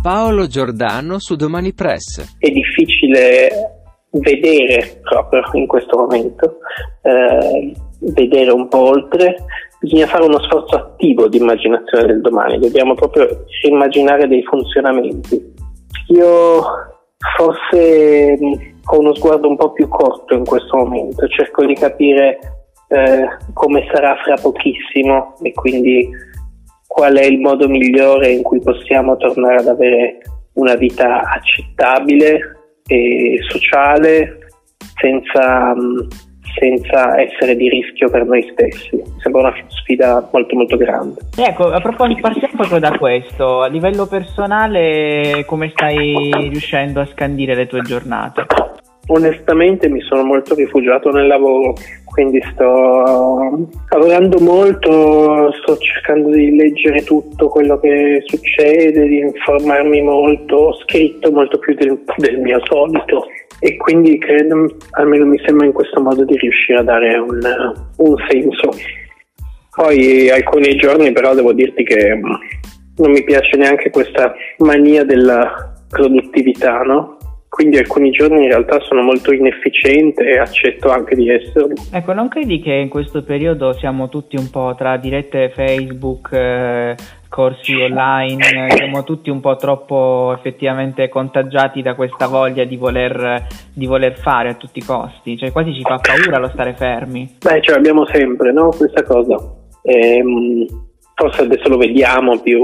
Paolo Giordano su Domani Press. È difficile vedere proprio in questo momento, eh, vedere un po' oltre, bisogna fare uno sforzo attivo di immaginazione del domani, dobbiamo proprio immaginare dei funzionamenti. Io forse ho uno sguardo un po' più corto in questo momento, cerco di capire eh, come sarà fra pochissimo e quindi qual è il modo migliore in cui possiamo tornare ad avere una vita accettabile e sociale senza, senza essere di rischio per noi stessi. Sembra una sfida molto molto grande. Ecco, a proposito, partiamo proprio da questo. A livello personale, come stai riuscendo a scandire le tue giornate? Onestamente mi sono molto rifugiato nel lavoro, quindi sto lavorando molto, sto cercando di leggere tutto quello che succede, di informarmi molto, ho scritto molto più del, del mio solito e quindi credo, almeno mi sembra in questo modo di riuscire a dare un, un senso. Poi alcuni giorni però devo dirti che non mi piace neanche questa mania della produttività, no? Quindi alcuni giorni in realtà sono molto inefficiente e accetto anche di esserlo. Ecco, non credi che in questo periodo siamo tutti un po' tra dirette Facebook, eh, corsi online, siamo tutti un po' troppo effettivamente contagiati da questa voglia di voler, di voler fare a tutti i costi, cioè quasi ci fa paura lo stare fermi. Beh, ce l'abbiamo sempre, no? Questa cosa. Ehm, forse adesso lo vediamo più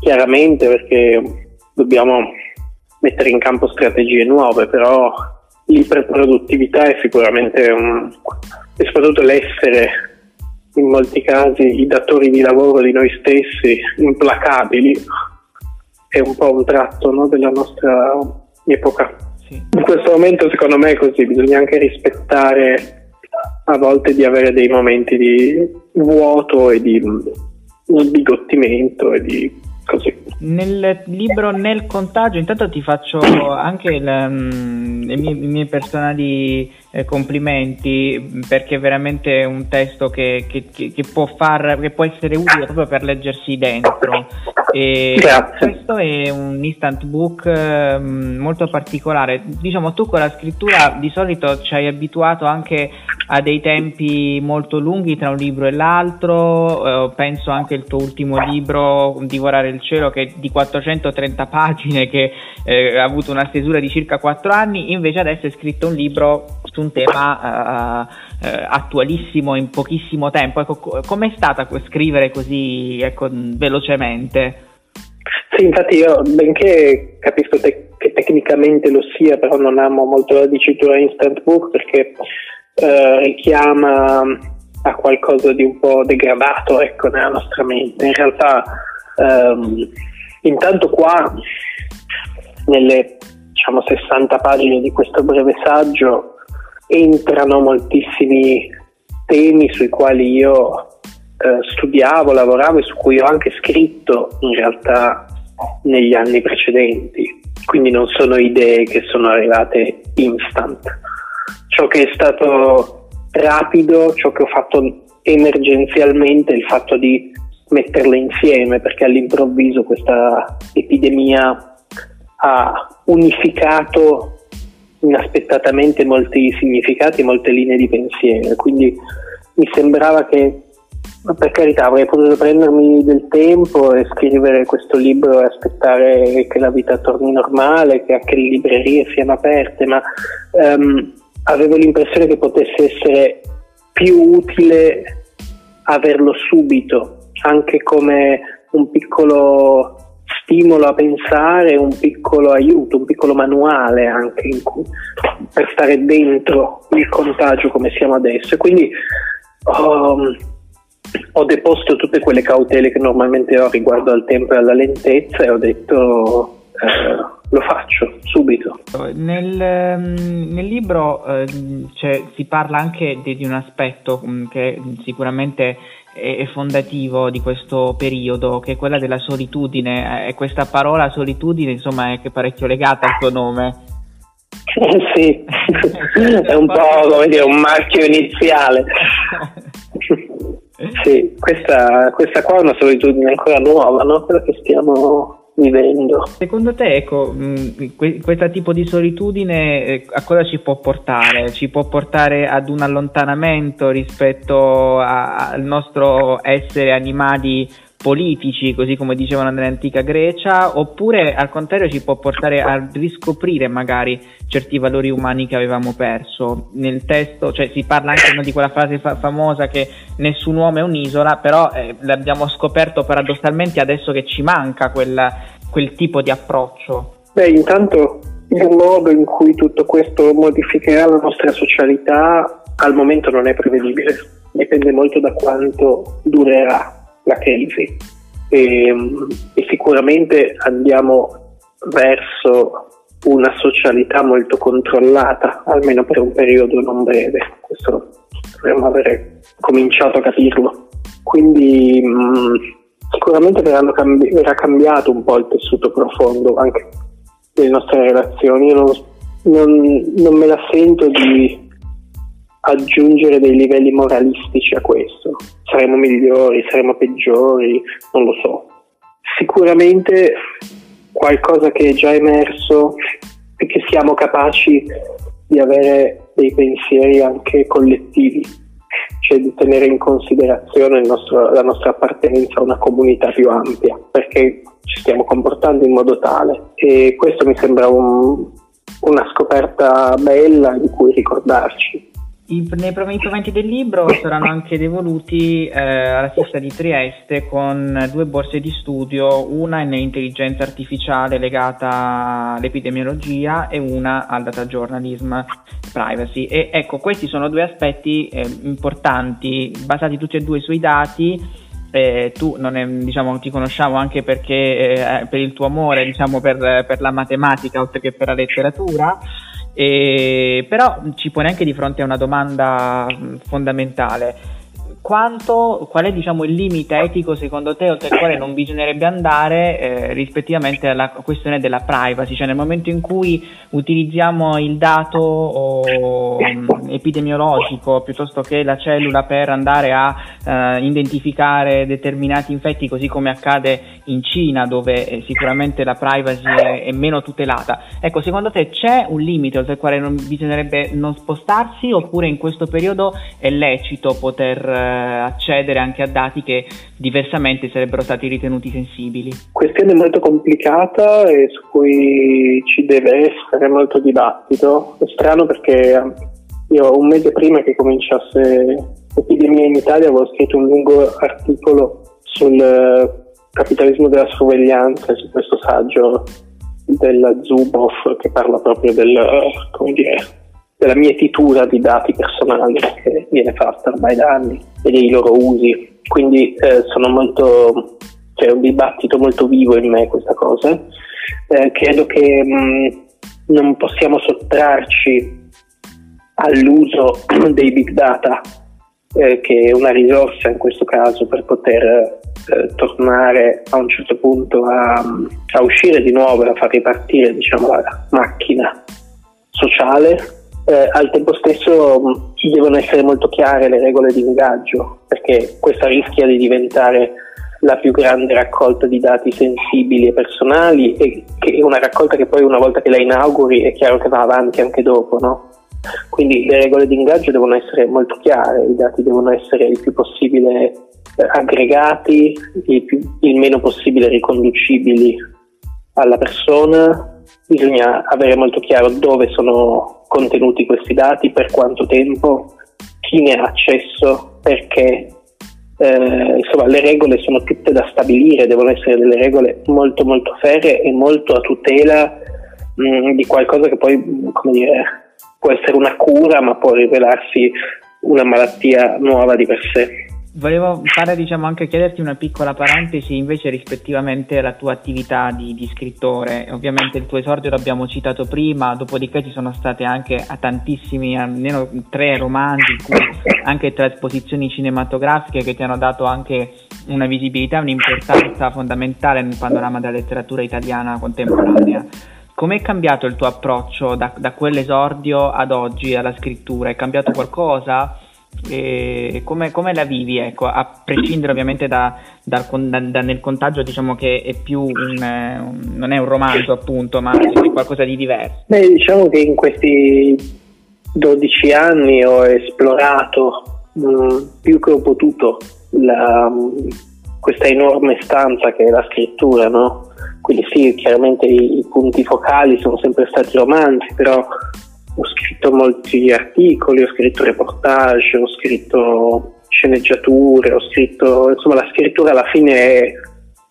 chiaramente perché dobbiamo mettere in campo strategie nuove, però l'iperproduttività è sicuramente un, e soprattutto l'essere in molti casi i datori di lavoro di noi stessi implacabili è un po' un tratto no, della nostra epoca. Sì. In questo momento secondo me è così, bisogna anche rispettare a volte di avere dei momenti di vuoto e di sbigottimento e di. Nel libro Nel contagio, intanto ti faccio anche le, mm, le mie, i miei personali eh, complimenti perché è veramente un testo che, che, che, può far, che può essere utile proprio per leggersi dentro. E Grazie. Questo è un instant book eh, molto particolare. Diciamo, tu con la scrittura di solito ci hai abituato anche a dei tempi molto lunghi tra un libro e l'altro. Eh, penso anche al tuo ultimo libro, Divorare il cielo, che è di 430 pagine, che eh, ha avuto una stesura di circa 4 anni. Invece adesso hai scritto un libro su un tema uh, uh, attualissimo in pochissimo tempo. Ecco, com'è stata scrivere così ecco, velocemente? Sì, infatti io, benché capisco te- che tecnicamente lo sia, però non amo molto la dicitura instant book perché uh, richiama a qualcosa di un po' degradato ecco, nella nostra mente. In realtà, um, intanto qua, nelle diciamo, 60 pagine di questo breve saggio, entrano moltissimi temi sui quali io eh, studiavo, lavoravo e su cui ho anche scritto in realtà negli anni precedenti. Quindi non sono idee che sono arrivate instant. Ciò che è stato rapido, ciò che ho fatto emergenzialmente il fatto di metterle insieme perché all'improvviso questa epidemia ha unificato inaspettatamente molti significati, molte linee di pensiero, quindi mi sembrava che, per carità, avrei potuto prendermi del tempo e scrivere questo libro e aspettare che la vita torni normale, che anche le librerie siano aperte, ma um, avevo l'impressione che potesse essere più utile averlo subito, anche come un piccolo stimolo a pensare, un piccolo aiuto, un piccolo manuale anche cui, per stare dentro il contagio come siamo adesso. E quindi um, ho deposto tutte quelle cautele che normalmente ho riguardo al tempo e alla lentezza e ho detto eh, lo faccio subito. Nel, ehm, nel libro eh, si parla anche di, di un aspetto mm, che sicuramente è fondativo di questo periodo, che è quella della solitudine. E questa parola solitudine, insomma, è che parecchio legata al tuo nome. sì, è un po' come dire un marchio iniziale. sì, questa, questa qua è una solitudine ancora nuova, no? Quella che stiamo vivendo. Secondo te, ecco, questo tipo di solitudine eh, a cosa ci può portare? Ci può portare ad un allontanamento rispetto a, al nostro essere animali politici, così come dicevano nell'antica Grecia, oppure al contrario ci può portare a riscoprire magari certi valori umani che avevamo perso. Nel testo, cioè si parla anche di quella frase fa- famosa che nessun uomo è un'isola, però eh, l'abbiamo scoperto paradossalmente adesso che ci manca quel, quel tipo di approccio. Beh, intanto il modo in cui tutto questo modificherà la nostra socialità al momento non è prevedibile, dipende molto da quanto durerà la crisi e, e sicuramente andiamo verso una socialità molto controllata, almeno per un periodo non breve. Questo dovremmo avere cominciato a capirlo. Quindi mh, sicuramente cambi- verrà cambiato un po' il tessuto profondo anche delle nostre relazioni. Io non, non, non me la sento di aggiungere dei livelli moralistici a questo. Saremo migliori, saremo peggiori, non lo so. Sicuramente qualcosa che è già emerso è che siamo capaci di avere dei pensieri anche collettivi, cioè di tenere in considerazione nostro, la nostra appartenenza a una comunità più ampia, perché ci stiamo comportando in modo tale e questo mi sembra un, una scoperta bella di cui ricordarci. I, nei proventi del libro saranno anche devoluti eh, alla stessa di Trieste con due borse di studio, una in intelligenza artificiale legata all'epidemiologia e una al data journalism privacy. E ecco, questi sono due aspetti eh, importanti, basati tutti e due sui dati. Eh, tu non è, diciamo, ti conosciamo anche perché eh, per il tuo amore diciamo, per, per la matematica oltre che per la letteratura. E, però ci pone anche di fronte a una domanda fondamentale quanto, qual è diciamo, il limite etico secondo te oltre il quale non bisognerebbe andare eh, rispettivamente alla questione della privacy, cioè nel momento in cui utilizziamo il dato o, um, epidemiologico piuttosto che la cellula per andare a uh, identificare determinati infetti così come accade in Cina dove eh, sicuramente la privacy è, è, meno tutelata. Ecco, secondo te c'è un limite oltre il quale non bisognerebbe non spostarsi oppure in questo periodo è lecito poter eh, accedere anche a dati che diversamente sarebbero stati ritenuti sensibili. Questione molto complicata e su cui ci deve essere molto dibattito. È strano perché io un mese prima che cominciasse l'epidemia in Italia avevo scritto un lungo articolo sul capitalismo della sorveglianza, su questo saggio della Zuboff che parla proprio del, come dire, della mietitura di dati personali che viene fatta ormai da anni e dei loro usi. Quindi eh, sono molto, c'è un dibattito molto vivo in me questa cosa. Eh, credo che mh, non possiamo sottrarci all'uso dei big data, eh, che è una risorsa in questo caso per poter eh, tornare a un certo punto a, a, uscire di nuovo e a far ripartire diciamo, la macchina sociale eh, al tempo stesso mh, devono essere molto chiare le regole di ingaggio, perché questa rischia di diventare la più grande raccolta di dati sensibili e personali e che è una raccolta che poi una volta che la inauguri è chiaro che va avanti anche dopo, no? Quindi le regole di ingaggio devono essere molto chiare, i dati devono essere il più possibile eh, aggregati, il, più, il meno possibile riconducibili alla persona, bisogna avere molto chiaro dove sono contenuti questi dati, per quanto tempo, chi ne ha accesso, perché. Eh, insomma, le regole sono tutte da stabilire, devono essere delle regole molto molto ferre e molto a tutela mh, mm, di qualcosa che poi, come dire, può essere una cura, ma può rivelarsi una malattia nuova di per sé. Volevo fare, diciamo, anche chiederti una piccola parentesi invece rispettivamente alla tua attività di, di, scrittore. Ovviamente il tuo esordio l'abbiamo citato prima, dopodiché ci sono state anche a tantissimi, almeno tre romanzi, anche trasposizioni cinematografiche che ti hanno dato anche una visibilità, un'importanza fondamentale nel panorama della letteratura italiana contemporanea. Com'è cambiato il tuo approccio da, da quell'esordio ad oggi alla scrittura? È cambiato qualcosa? Come, come, la vivi, ecco, a prescindere ovviamente da, da, da, da, nel contagio, diciamo che è più un, un, non è un romanzo appunto, ma è qualcosa di diverso. Beh, diciamo che in questi 12 anni ho esplorato mh, mm, più che ho potuto la, questa enorme stanza che è la scrittura, no? Quindi sì, chiaramente i, i punti focali sono sempre stati romanzi, però ho scritto molti articoli, ho scritto reportage, ho scritto sceneggiature, ho scritto, insomma la scrittura alla fine è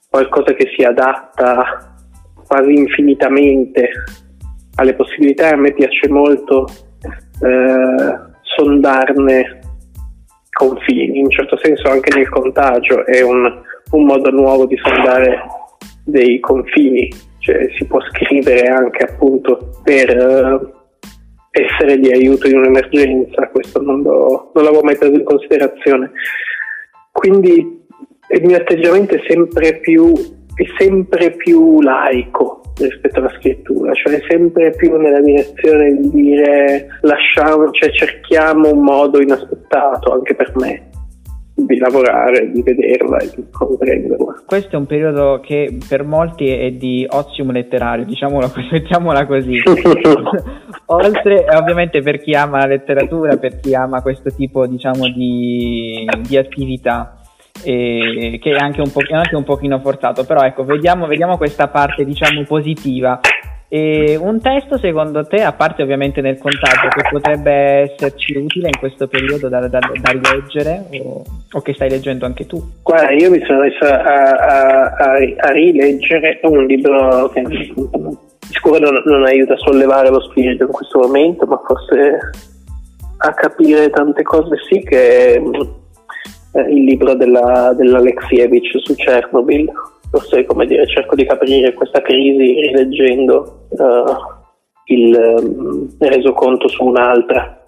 qualcosa che si adatta quasi infinitamente alle possibilità. E a me piace molto eh, sondarne confini, in un certo senso anche nel contagio è un, un modo nuovo di sondare dei confini, cioè si può scrivere anche appunto per eh, essere di aiuto in un'emergenza, questo non, lo, non l'avevo mai preso in considerazione. Quindi il mio atteggiamento è sempre più, è sempre più laico rispetto alla scrittura, cioè sempre più nella direzione di dire lasciamo, cioè cerchiamo un modo inaspettato anche per me di lavorare, di vederla e di comprenderla. Questo è un periodo che per molti è di ozium letterario, diciamola, mettiamola così. Oltre ovviamente per chi ama la letteratura, per chi ama questo tipo diciamo, di, di attività. che è anche un, po', anche un pochino forzato, però ecco, vediamo, vediamo questa parte diciamo positiva e un testo secondo te, a parte ovviamente nel contagio, che potrebbe esserci utile in questo periodo da, da, da rileggere o, o, che stai leggendo anche tu? Guarda, io mi sono messo a, a, a, a rileggere un libro che sicuro non, non, aiuta a sollevare lo spirito in questo momento, ma forse a capire tante cose sì, che è il libro della, dell'Alexievich su Chernobyl forse come dire, cerco di capire questa crisi rileggendo uh, il um, resoconto su un'altra